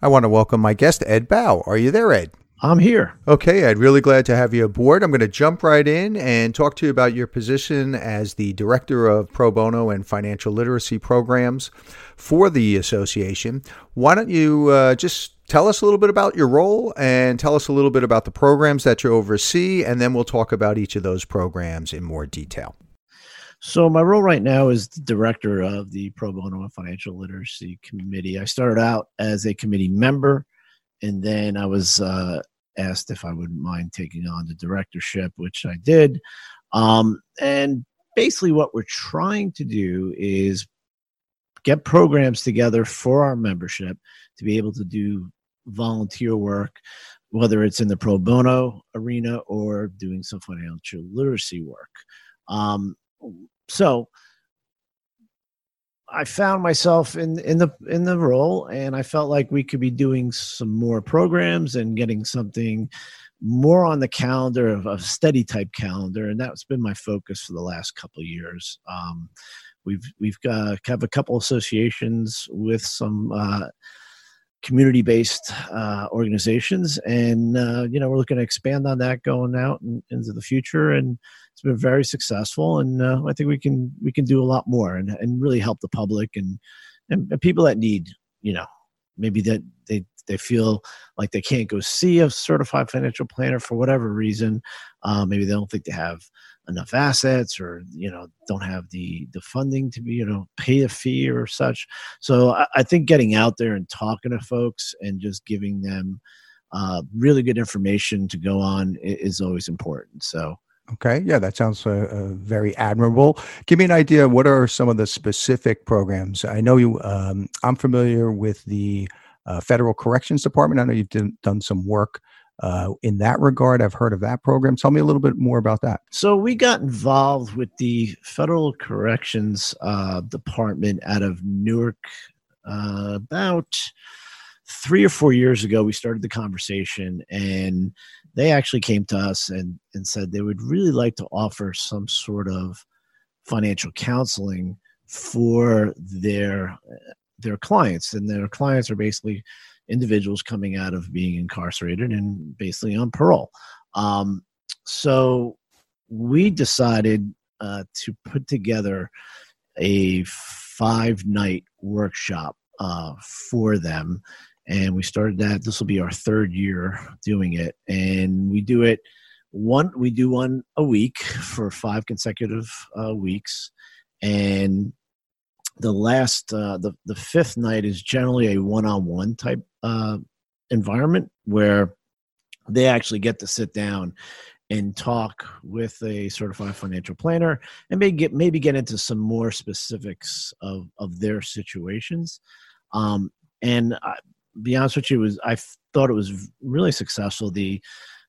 I want to welcome my guest, Ed Bao. Are you there, Ed? I'm here. Okay, Ed, really glad to have you aboard. I'm going to jump right in and talk to you about your position as the Director of Pro Bono and Financial Literacy Programs for the association. Why don't you uh, just tell us a little bit about your role and tell us a little bit about the programs that you oversee, and then we'll talk about each of those programs in more detail. So my role right now is the director of the Pro Bono and Financial Literacy Committee. I started out as a committee member, and then I was uh, asked if I wouldn't mind taking on the directorship, which I did. Um, and basically, what we're trying to do is get programs together for our membership to be able to do volunteer work, whether it's in the pro bono arena or doing some financial literacy work. Um, so I found myself in in the in the role, and I felt like we could be doing some more programs and getting something more on the calendar of a steady type calendar, and that's been my focus for the last couple years. Um, we've we've got have a couple associations with some uh, community based uh, organizations, and uh, you know we're looking to expand on that going out in, into the future and it's been very successful, and uh, I think we can we can do a lot more and, and really help the public and, and, and people that need you know maybe that they they feel like they can't go see a certified financial planner for whatever reason. Uh, maybe they don't think they have enough assets or you know don't have the the funding to be you know pay a fee or such. So I, I think getting out there and talking to folks and just giving them uh, really good information to go on is always important. So Okay, yeah, that sounds uh, uh, very admirable. Give me an idea. What are some of the specific programs? I know you. Um, I'm familiar with the uh, Federal Corrections Department. I know you've done, done some work uh, in that regard. I've heard of that program. Tell me a little bit more about that. So we got involved with the Federal Corrections uh, Department out of Newark uh, about three or four years ago. We started the conversation and they actually came to us and, and said they would really like to offer some sort of financial counseling for their their clients and their clients are basically individuals coming out of being incarcerated and basically on parole. Um, so we decided uh, to put together a five night workshop uh, for them and we started that. This will be our third year doing it and we do it one we do one a week for five consecutive uh, weeks and the last uh, the, the fifth night is generally a one-on-one type uh, environment where they actually get to sit down and talk with a certified financial planner and maybe get maybe get into some more specifics of of their situations um, and be honest with you, was I thought it was really successful. The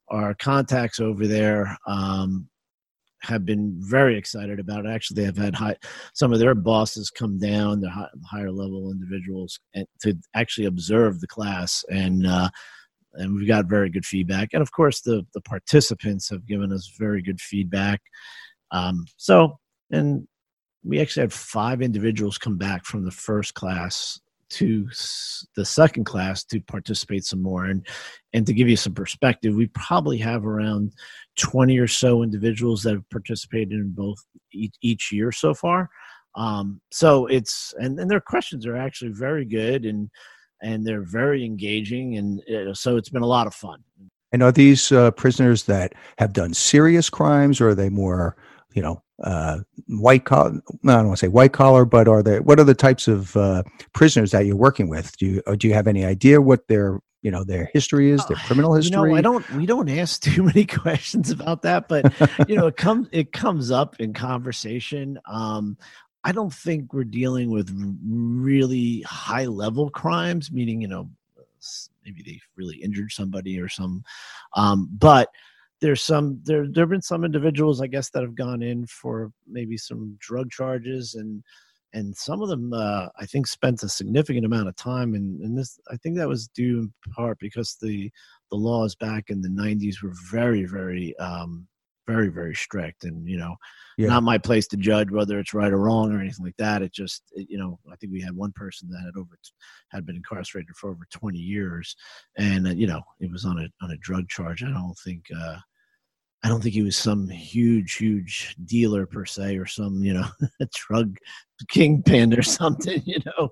our contacts over there um, have been very excited about it. Actually, have had high, some of their bosses come down, the high, higher level individuals, and to actually observe the class, and uh, and we've got very good feedback. And of course, the the participants have given us very good feedback. Um, so, and we actually had five individuals come back from the first class to the second class to participate some more. And and to give you some perspective we probably have around 20 or so individuals that have participated in both each, year so far. Um, so it's and, and their questions are actually very good and and they're very engaging and uh, so it's been a lot of fun. And are these uh, prisoners that have done serious crimes or are they more you know uh, white collar. I don't want to say white collar, but are there what are the types of uh, prisoners that you're working with? Do you do you have any idea what their you know their history is, their uh, criminal history? You know, I don't. We don't ask too many questions about that, but you know, it comes it comes up in conversation. Um, I don't think we're dealing with really high level crimes, meaning you know maybe they really injured somebody or some, um, but there's some there there have been some individuals I guess that have gone in for maybe some drug charges and and some of them uh, I think spent a significant amount of time and and this I think that was due in part because the the laws back in the 90s were very very um, very very strict and you know yeah. not my place to judge whether it's right or wrong or anything like that it just it, you know i think we had one person that had over had been incarcerated for over 20 years and uh, you know it was on a on a drug charge i don't think uh I don't think he was some huge, huge dealer per se, or some you know drug kingpin or something. You know,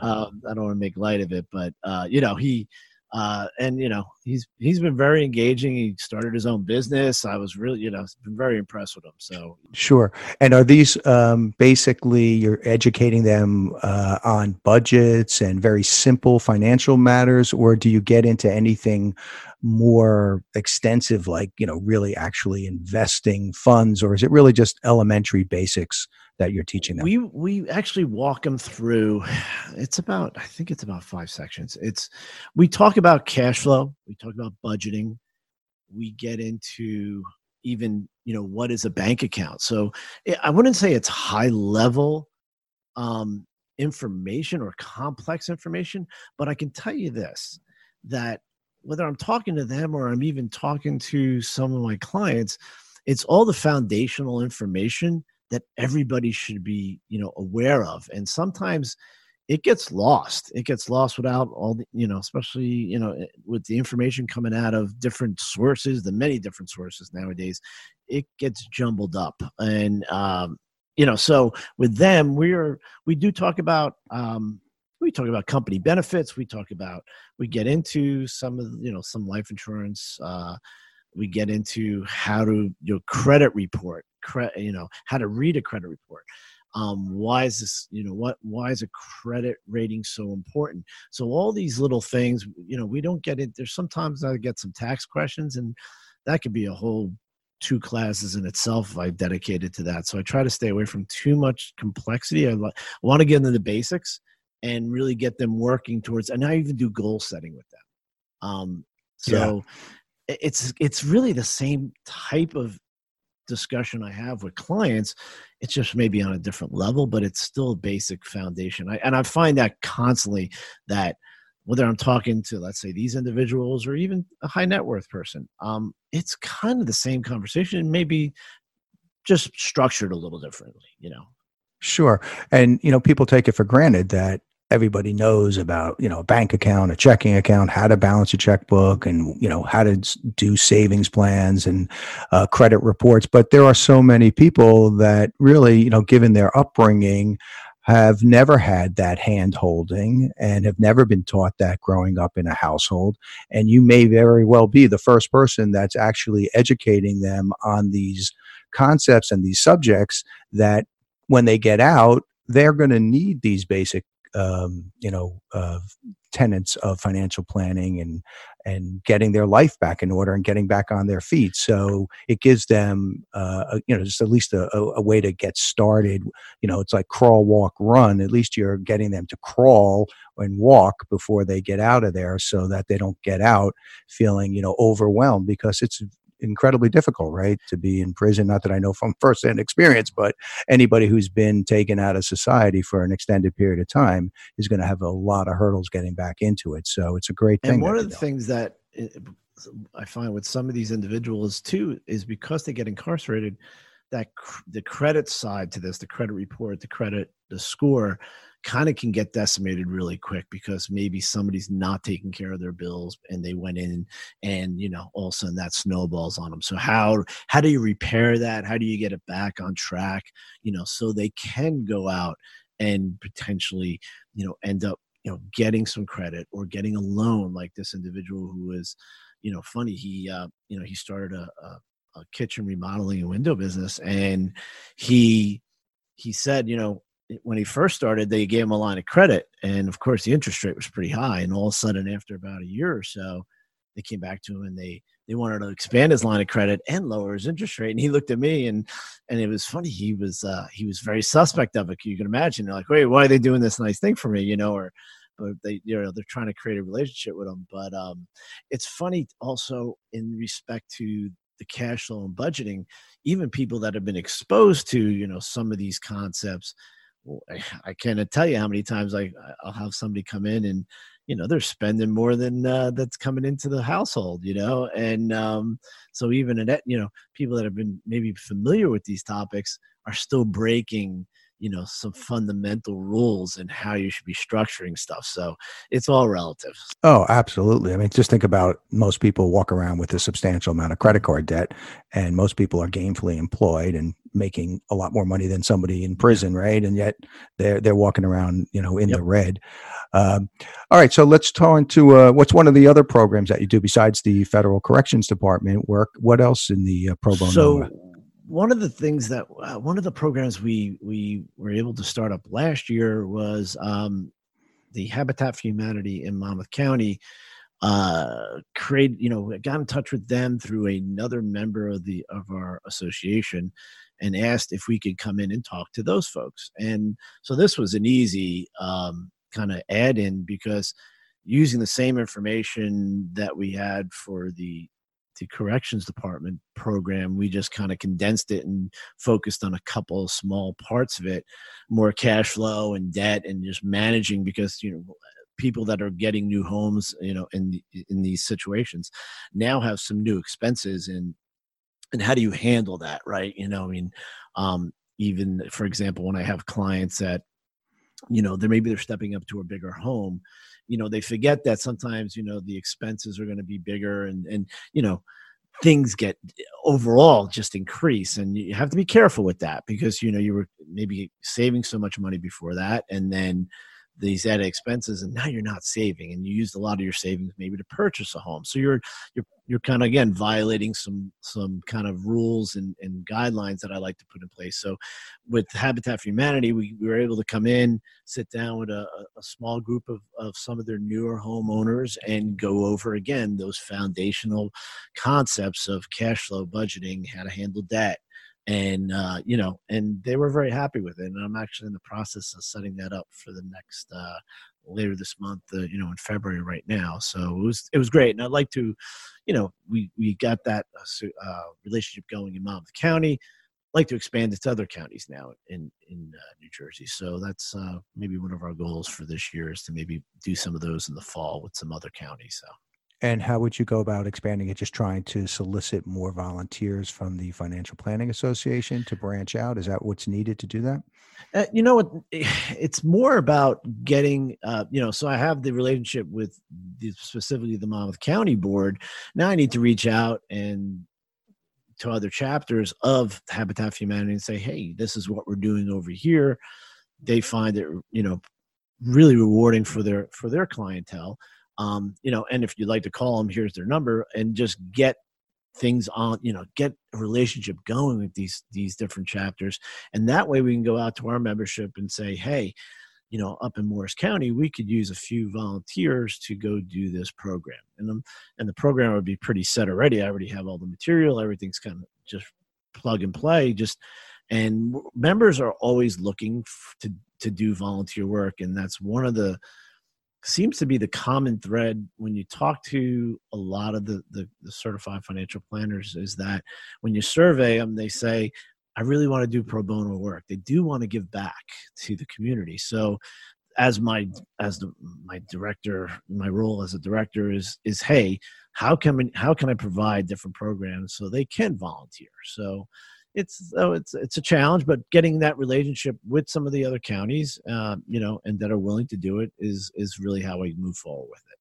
um, I don't want to make light of it, but uh, you know he uh, and you know he's he's been very engaging. He started his own business. I was really you know been very impressed with him. So sure. And are these um, basically you're educating them uh, on budgets and very simple financial matters, or do you get into anything more extensive, like you know really actually investing funds, or is it really just elementary basics that you're teaching them? We we actually walk them through. It's about I think it's about five sections. It's we talk about cash flow, we talk about budgeting, we get into even you know what is a bank account. So eh, I wouldn't say it's high level um, information or complex information, but I can tell you this that whether I'm talking to them or I'm even talking to some of my clients, it's all the foundational information that everybody should be you know aware of and sometimes it gets lost. It gets lost without all the you know especially you know eh, with the information coming out of different sources the many different sources nowadays it gets jumbled up. And um you know so with them we're we do talk about um we talk about company benefits. We talk about we get into some of you know some life insurance uh we get into how to your credit report cre- you know how to read a credit report. Um, why is this you know what why is a credit rating so important? So all these little things you know we don't get it there's sometimes i get some tax questions and that could be a whole two classes in itself if i dedicated to that. So i try to stay away from too much complexity. I, I want to get into the basics and really get them working towards and i even do goal setting with them. Um, so yeah. It's it's really the same type of discussion I have with clients, it's just maybe on a different level, but it's still a basic foundation. I, and I find that constantly that whether I'm talking to, let's say, these individuals or even a high net worth person, um, it's kind of the same conversation, maybe just structured a little differently, you know. Sure. And, you know, people take it for granted that everybody knows about you know a bank account a checking account how to balance a checkbook and you know how to do savings plans and uh, credit reports. But there are so many people that really you know given their upbringing have never had that hand holding and have never been taught that growing up in a household. And you may very well be the first person that's actually educating them on these concepts and these subjects that when they get out they're going to need these basic um, you know uh, tenets of financial planning and and getting their life back in order and getting back on their feet. So it gives them uh, a, you know just at least a, a, way to get started. You know, it's like crawl, walk, run. At least you're getting them to crawl and walk before they get out of there, so that they don't get out feeling you know overwhelmed because it's incredibly difficult, right? To be in prison. Not that I know from firsthand experience, but anybody who's been taken out of society for an extended period of time is going to have a lot of hurdles getting back into it. So it's a great thing. And one of the things that eh, I find with some of these individuals too is because they get incarcerated, that cr- the credit side to this, the credit report, the credit, the score kind of can get decimated really quick because maybe somebody's not taking care of their bills and they went in and you know all of a sudden that snowballs on them so how how do you repair that? How do you get it back on track you know so they can go out and potentially you know end up you know getting some credit or getting a loan like this individual who is you know funny he uh you know he started a, a a kitchen remodeling and window business and he he said you know when he first started, they gave him a line of credit, and of course, the interest rate was pretty high. And all of a sudden, after about a year or so, they came back to him and they they wanted to expand his line of credit and lower his interest rate. And he looked at me, and and it was funny. He was uh, he was very suspect of it. You can imagine. They're like, wait, why are they doing this nice thing for me? You know, or but they you know they're trying to create a relationship with him. But um, it's funny also in respect to the cash flow and budgeting. Even people that have been exposed to you know some of these concepts I can't tell you how many times I I'll have somebody come in and you know they're spending more than uh, that's coming into the household you know? And um, so even at you know people that have been maybe familiar with these topics are still breaking you know some fundamental rules and how you should be structuring stuff so it's all relative. Oh absolutely. I mean just think about most people walk around with a substantial amount of credit card debt and most people are gainfully employed and making a lot more money than somebody in prison right? And yet they're they're walking around you know in yep. the red. Um, all right so let's turn to uh, what's one of the other programs that you do besides the federal corrections department? Work what else in the uh, pro bono so one of the things that uh, one of the programs we we were able to start up last year was um, the Habitat for Humanity in Monmouth County. Uh, create you know got in touch with them through another member of the of our association and asked if we could come in and talk to those folks and so this was an easy um, kind of add in because using the same information that we had for the the corrections department program we just kind of condensed it and focused on a couple small parts of it more cash flow and debt and just managing because you know people that are getting new homes you know in in these situations now have some new expenses and and how do you handle that right you know i mean um even for example when i have clients that you know, they're maybe they're stepping up to a bigger home. You know, they forget that sometimes, you know, the expenses are going to be bigger and, and, you know, things get overall just increase and you have to be careful with that because you know you were maybe saving so much money before that and then these added expenses and now you're not saving and you used a lot of your savings maybe to purchase a home. So you're you're you're kind of again violating some some kind of rules and, and guidelines that i like to put in place. So with habitat for humanity we, we were able to come in sit down with a, a small group of, of some of their newer homeowners and go over again those foundational concepts of cash flow budgeting how to handle debt and uh, you know, and they were very happy with it. And I'm actually in the process of setting that up for the next uh, later this month, uh, you know, in February right now. So it was it was great, and I'd like to, you know, we we got that uh, uh relationship going in Monmouth County. Like to expand it to other counties now in in uh, New Jersey. So that's uh, maybe one of our goals for this year is to maybe do some of those in the fall with some other counties. So. And how would you go about expanding it? Just trying to solicit more volunteers from the Financial Planning Association to branch out? Is that what's needed to do that? Uh, you know what? It's more about getting, uh, you know, so I have the relationship with the, specifically the Monmouth County Board. Now I need to reach out and to other chapters of Habitat for Humanity and say, hey, this is what we're doing over here. They find it, you know, really rewarding for their for their clientele um, you know, and if you'd like to call them, here's their number, and just get things on, you know, get a relationship going with these these different chapters, and that way we can go out to our membership and say, hey, you know, up in Morris County, we could use a few volunteers to go do this program, and the, and the program would be pretty set already. I already have all the material, everything's kind of just plug and play, just and members are always looking to to do volunteer work, and that's one of the seems to be the common thread when you talk to a lot of the, the, the, certified financial planners is that when you survey them they say i really want to do pro bono work. They do want to give back to the community. So as my as the, my director my role as a director is is hey how can how can i provide different programs so they can volunteer? So it's oh, it's it's a challenge, but getting that relationship with some of the other counties, uh, you know, and that are willing to do it is is really how we move forward with it.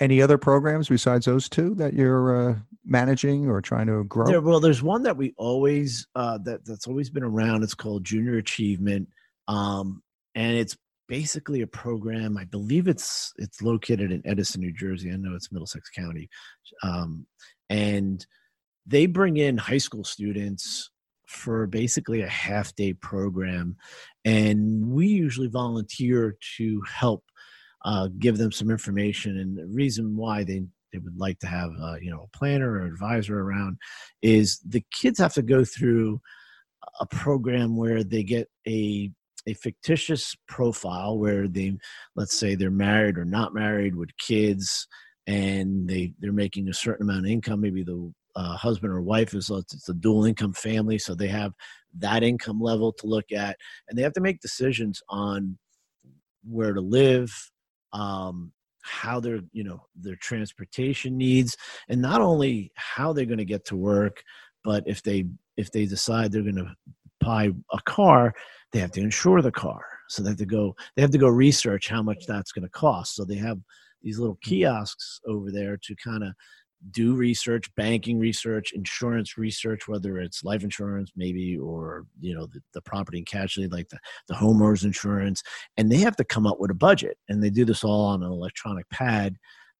Any other programs besides those two that you're uh, managing or trying to grow? There, well, there's one that we always uh, that that's always been around. It's called Junior Achievement, um, and it's basically a program. I believe it's it's located in Edison, New Jersey. I know it's Middlesex County, um, and they bring in high school students for basically a half day program. And we usually volunteer to help uh, give them some information. And the reason why they, they would like to have uh, you know a planner or advisor around is the kids have to go through a program where they get a a fictitious profile where they let's say they're married or not married with kids and they they're making a certain amount of income maybe the uh, husband or wife is it's a dual income family, so they have that income level to look at, and they have to make decisions on where to live, um, how their you know their transportation needs, and not only how they're going to get to work, but if they if they decide they're going to buy a car, they have to insure the car. So they have to go they have to go research how much that's going to cost. So they have these little kiosks over there to kind of do research banking research insurance research whether it's life insurance maybe or you know the, the property and casualty like the, the homeowners insurance and they have to come up with a budget and they do this all on an electronic pad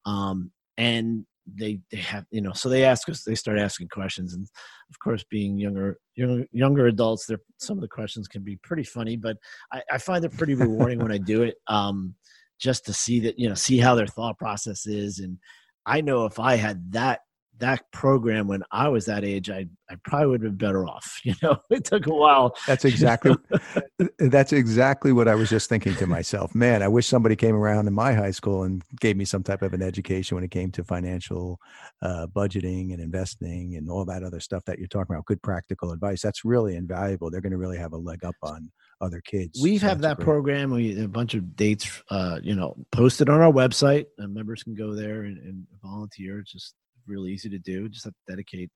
um, and they they have you know so they ask us they start asking questions and of course being younger younger, younger adults there some of the questions can be pretty funny but i, I find it pretty rewarding when i do it um, just to see that you know see how their thought process is and i know if i had that that program when I was that age, I I probably would have been better off. You know, it took a while. That's exactly that's exactly what I was just thinking to myself. Man, I wish somebody came around in my high school and gave me some type of an education when it came to financial uh, budgeting and investing and all that other stuff that you're talking about. Good practical advice. That's really invaluable. They're going to really have a leg up on other kids. We have that great. program. We a bunch of dates, uh, you know, posted on our website. And members can go there and, and volunteer. It's just really easy to do. Just have to dedicate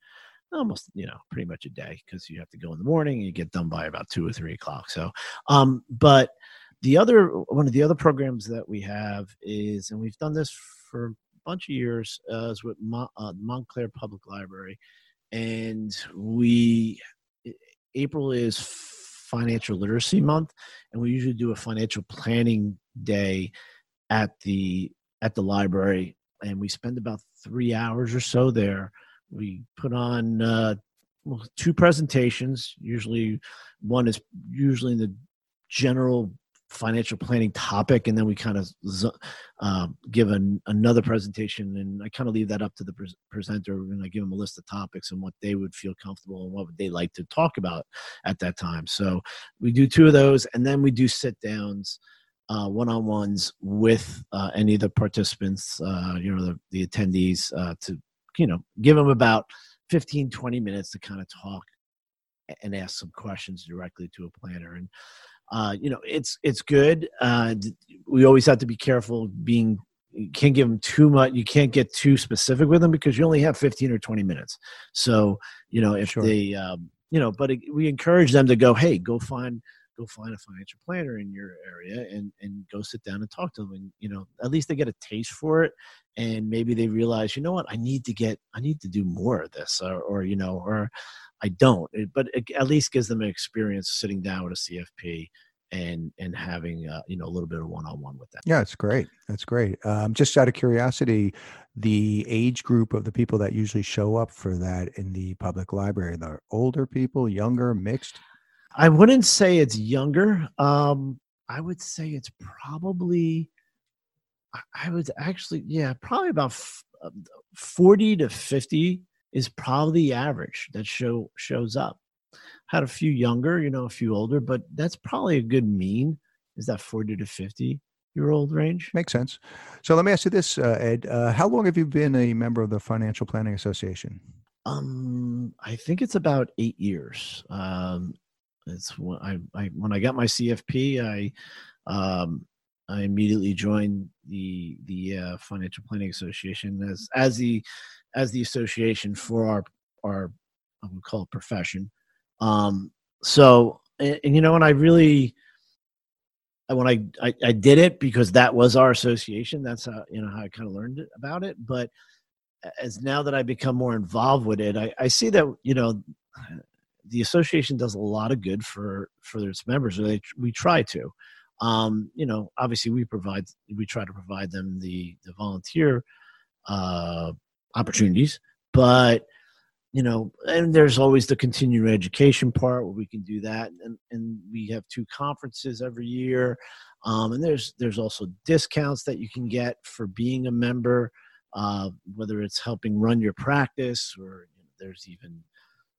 almost you know pretty much a day because you have to go in the morning and you get done by about two or three o'clock. So, um, but the other one of the other programs that we have is, and we've done this for a bunch of years, uh, is with Mont, uh, Montclair Public Library, and we April is financial literacy month, and we usually do a financial planning day at the at the library and we spend about three hours or so there. We put on uh, two presentations. Usually, one is usually in the general financial planning topic, and then we kind of uh, give an, another presentation. And I kind of leave that up to the pre- presenter, and I give them a list of topics and what they would feel comfortable and what would they like to talk about at that time. So we do two of those, and then we do sit downs uh, one-on-ones with uh, any of the participants, uh, you know, the, the attendees, uh, to you know, give them about 15, 20 minutes to kind of talk and ask some questions directly to a planner. And uh, you know, it's it's good. Uh, we always have to be careful being. You can't give them too much. You can't get too specific with them because you only have 15 or 20 minutes. So you know, if sure. they, um, you know, but it, we encourage them to go. Hey, go find go find a financial planner in your area and and go sit down and talk to them and you know at least they get a taste for it. And maybe they realize you know what? I need to get i need to do more of this or, or you know or i don't. But at least gives them an experience sitting down with a cfp and and having uh, you know a little bit of one-on-one with them. Yeah it's great. That's great. Um, just out of curiosity the age group of the people that usually show up for that in the public library the older people younger mixed I wouldn't say it's younger. Um, I would say it's probably, I would actually, yeah, probably about uh, 40 to 50 is probably the average that show shows up. Had a few younger, you know, a few older, but that's probably a good mean. Is that 40 to 50 year old range? Makes sense. So let me ask you this, uh, Ed. Uh, how long have you been a member of the Financial Planning Association? Um, I think it's about eight years. Um, it's when I, I when I got my CFP, I um, I immediately joined the the uh, Financial Planning Association as as the as the association for our our I would call it profession. Um, so and, and, you know, and I really when I, I, I did it because that was our association. That's how you know how I kind of learned about it. But as now that I become more involved with it, I, I see that you know the association does a lot of good for for its members. They, we try to. Um, you know, obviously, we provide we try to provide them the the volunteer uh, opportunities, but you know, and there's always the continuing education part where we can do that, and and we have two conferences every year, um, and there's there's also discounts that you can get for being a member, uh, whether it's helping run your practice or there's even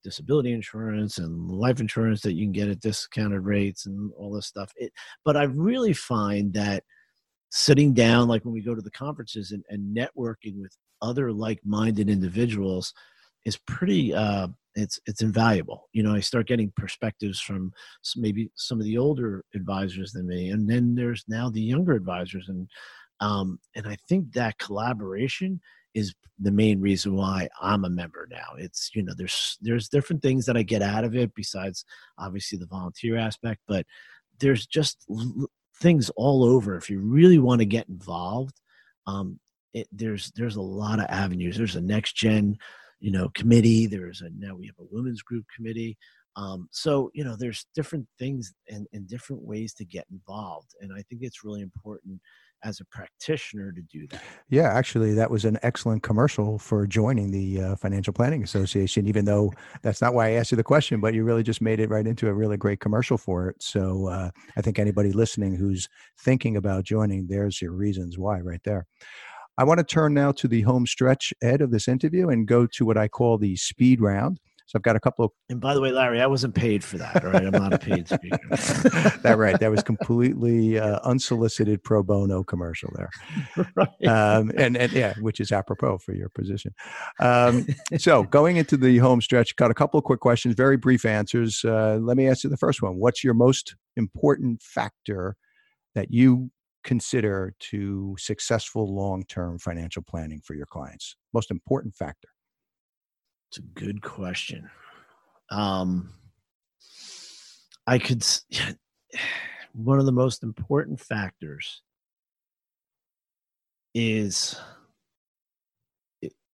disability insurance and life insurance that you can get at discounted rates and all this stuff. It, but I really find that sitting down, like when we go to the conferences and, and networking with other like-minded individuals, is pretty uh, it's it's invaluable. You know, I start getting perspectives from maybe some of the older advisors than me, and then there's now the younger advisors, and um, and I think that collaboration is the main reason why I'm a member now. It's you know there's there's different things that I get out of it besides obviously the volunteer aspect, but there's just l- things all over. If you really want to get involved, um, it, there's there's a lot of avenues. There's a next gen you know committee there's a now we have a women's group committee um, so you know there's different things and, and different ways to get involved and i think it's really important as a practitioner to do that. Yeah actually that was an excellent commercial for joining the uh, financial planning association even though that's not why i asked you the question but you really just made it right into a really great commercial for it. So uh, i think anybody listening who's thinking about joining there's your reasons why right there. I want to turn now to the home stretch, Ed, of this interview and go to what I call the speed round. So I've got a couple of. And by the way, Larry, I wasn't paid for that. All right, I'm not a paid speaker. that right. That was completely uh, unsolicited pro bono commercial there. Right. Um, and and yeah, which is apropos for your position. Um, so going into the home stretch, got a couple of quick questions, very brief answers. Uh, let me ask you the first one. What's your most important factor that you consider to successful long-term financial planning for your clients? Most important factor. It's a good question. Um, I could. One of the most important factors is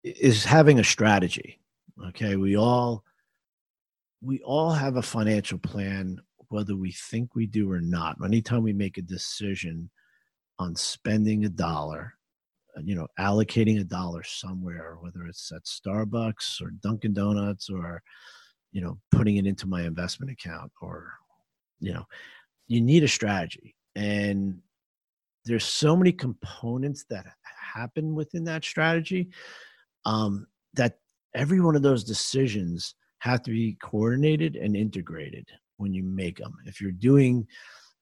is having a strategy. Okay, we all we all have a financial plan, whether we think we do or not. Anytime we make a decision, on spending a dollar, you know, allocating a dollar somewhere, whether it's at Starbucks or Dunkin' Donuts or, you know, putting it into my investment account or, you know, you need a strategy. And there's so many components that happen within that strategy um, that every one of those decisions have to be coordinated and integrated when you make them. If you're doing,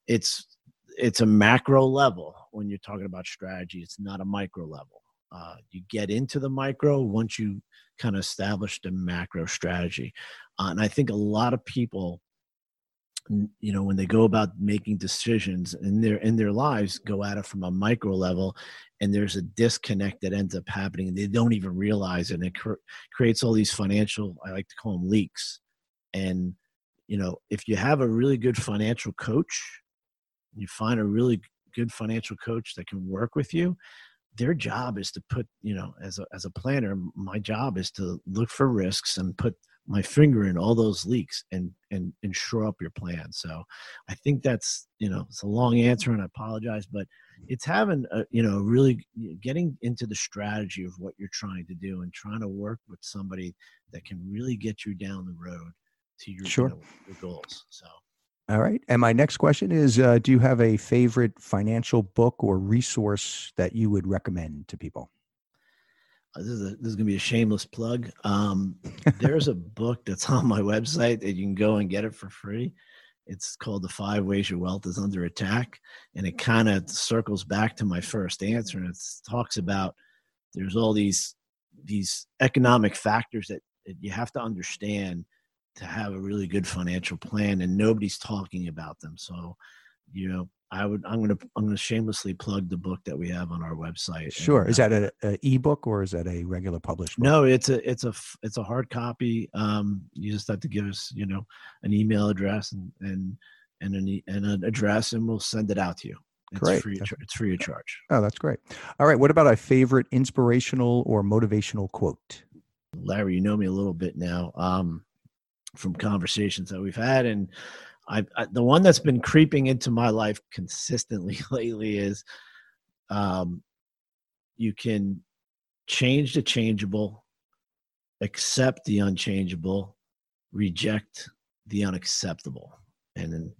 it's it's a macro level when you're talking about strategy. It's not a micro level. Uh, you get into the micro once you kind of establish the macro strategy, uh, and I think a lot of people, you know, when they go about making decisions in their in their lives, go at it from a micro level, and there's a disconnect that ends up happening, and they don't even realize it. And it cr- creates all these financial, I like to call them leaks, and you know, if you have a really good financial coach you find a really good financial coach that can work with you their job is to put you know as a, as a planner my job is to look for risks and put my finger in all those leaks and and and shore up your plan so i think that's you know it's a long answer and i apologize but it's having a you know really getting into the strategy of what you're trying to do and trying to work with somebody that can really get you down the road to your, sure. you know, your goals so all right. And my next question is uh, Do you have a favorite financial book or resource that you would recommend to people? Uh, this is, a, this is going to be a shameless plug. Um, there's a book that's on my website that you can go and get it for free. It's called The Five Ways Your Wealth is Under Attack. And it kind of circles back to my first answer. And it talks about there's all these these economic factors that, that you have to understand to have a really good financial plan and nobody's talking about them. So you know i would i'm gonna i'm gonna shamelessly plug the book that we have on our website sure. And, is that a, a ebook or is that a regular published book? no it's a it's a it's a hard copy. Um you just have to give us you know an email address and and and an, and an address and we'll send it out to you. It's great. free it's free of charge. Oh that's great. All right what about a favorite inspirational or motivational quote? Larry you know me a little bit now. Um from conversations that we've had and I, I, the one that's been creeping into my life consistently lately is um you can change the changeable accept the unchangeable reject the unacceptable and then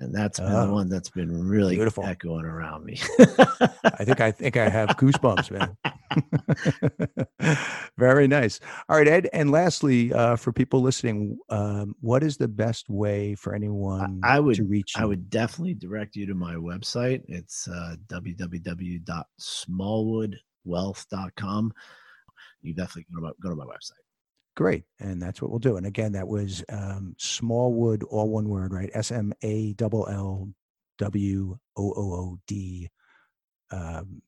and that's been oh, the one that's been really beautiful. echoing around me. I think I think I have goosebumps, man. Very nice. All right, Ed. And lastly, uh, for people listening, um, what is the best way for anyone I, I would, to reach you? I would definitely direct you to my website. It's uh, www.smallwoodwealth.com. You definitely go to my, go to my website. Great. And that's what we'll do. And again, that was um, Smallwood, all one word, right? S M A L L W O O O D um,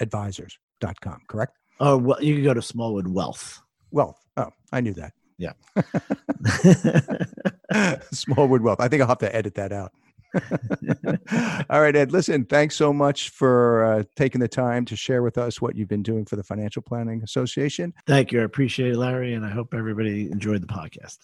advisors.com, correct? Oh, well, you can go to Smallwood Wealth. Wealth. Oh, I knew that. Yeah. Smallwood Wealth. I think I'll have to edit that out. All right, Ed. Listen, thanks so much for uh, taking the time to share with us what you've been doing for the Financial Planning Association. Thank you. I appreciate it, Larry, and I hope everybody enjoyed the podcast.